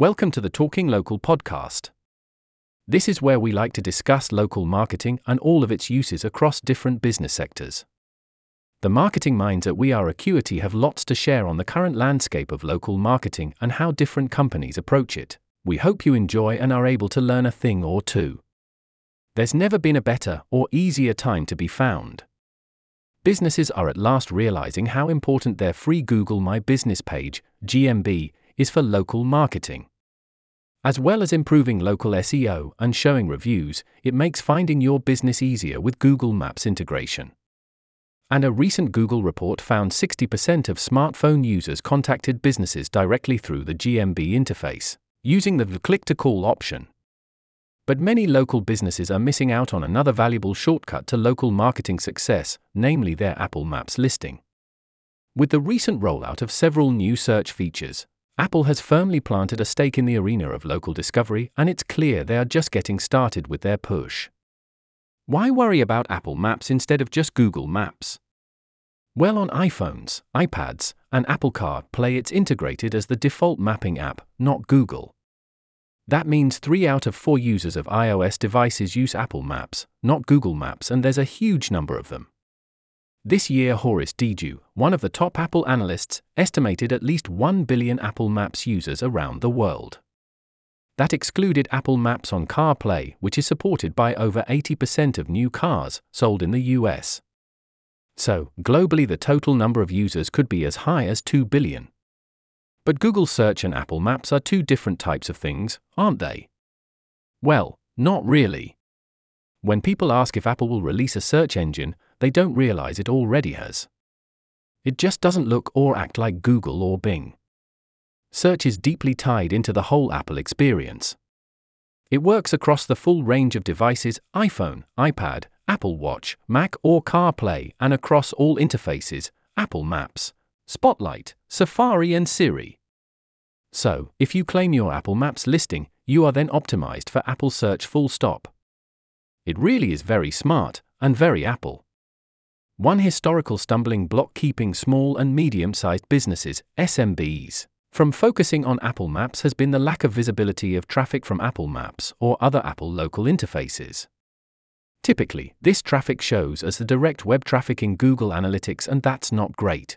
Welcome to the Talking Local podcast. This is where we like to discuss local marketing and all of its uses across different business sectors. The marketing minds at We Are Acuity have lots to share on the current landscape of local marketing and how different companies approach it. We hope you enjoy and are able to learn a thing or two. There's never been a better or easier time to be found. Businesses are at last realizing how important their free Google My Business page, GMB, is for local marketing. As well as improving local SEO and showing reviews, it makes finding your business easier with Google Maps integration. And a recent Google report found 60% of smartphone users contacted businesses directly through the GMB interface, using the click to call option. But many local businesses are missing out on another valuable shortcut to local marketing success, namely their Apple Maps listing. With the recent rollout of several new search features, Apple has firmly planted a stake in the arena of local discovery, and it's clear they are just getting started with their push. Why worry about Apple Maps instead of just Google Maps? Well, on iPhones, iPads, and Apple CarPlay, it's integrated as the default mapping app, not Google. That means three out of four users of iOS devices use Apple Maps, not Google Maps, and there's a huge number of them. This year, Horace Dediu, one of the top Apple analysts, estimated at least 1 billion Apple Maps users around the world. That excluded Apple Maps on CarPlay, which is supported by over 80% of new cars sold in the US. So, globally, the total number of users could be as high as 2 billion. But Google Search and Apple Maps are two different types of things, aren't they? Well, not really. When people ask if Apple will release a search engine, they don't realize it already has. It just doesn't look or act like Google or Bing. Search is deeply tied into the whole Apple experience. It works across the full range of devices iPhone, iPad, Apple Watch, Mac, or CarPlay, and across all interfaces Apple Maps, Spotlight, Safari, and Siri. So, if you claim your Apple Maps listing, you are then optimized for Apple Search full stop. It really is very smart, and very Apple. One historical stumbling block keeping small and medium sized businesses, SMBs, from focusing on Apple Maps has been the lack of visibility of traffic from Apple Maps or other Apple local interfaces. Typically, this traffic shows as the direct web traffic in Google Analytics, and that's not great.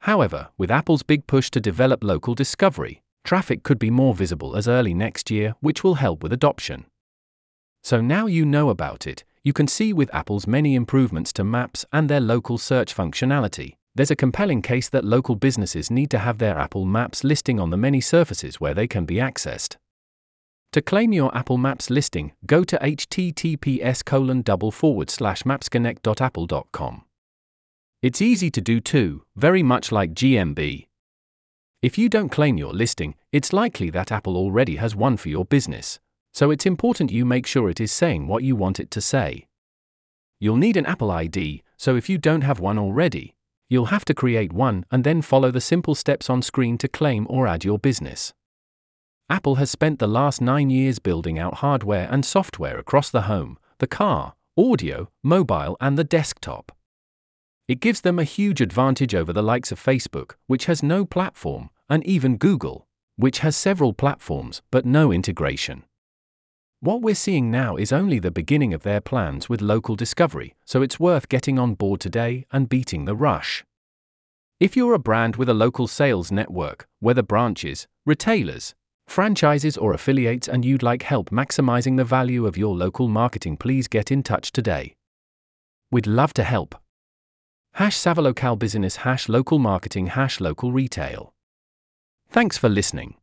However, with Apple's big push to develop local discovery, traffic could be more visible as early next year, which will help with adoption. So now you know about it, you can see with Apple's many improvements to maps and their local search functionality, there's a compelling case that local businesses need to have their Apple Maps listing on the many surfaces where they can be accessed. To claim your Apple Maps listing, go to https colon double forward slash mapsconnect.apple.com. It's easy to do too, very much like GMB. If you don't claim your listing, it's likely that Apple already has one for your business, so it's important you make sure it is saying what you want it to say. You'll need an Apple ID, so if you don't have one already, you'll have to create one and then follow the simple steps on screen to claim or add your business. Apple has spent the last nine years building out hardware and software across the home, the car, audio, mobile, and the desktop. It gives them a huge advantage over the likes of Facebook, which has no platform, and even Google, which has several platforms but no integration. What we're seeing now is only the beginning of their plans with local discovery, so it's worth getting on board today and beating the rush. If you're a brand with a local sales network, whether branches, retailers, franchises, or affiliates, and you'd like help maximizing the value of your local marketing, please get in touch today. We'd love to help. Hash Savalocal Business Hash Local Marketing Hash Local Retail. Thanks for listening.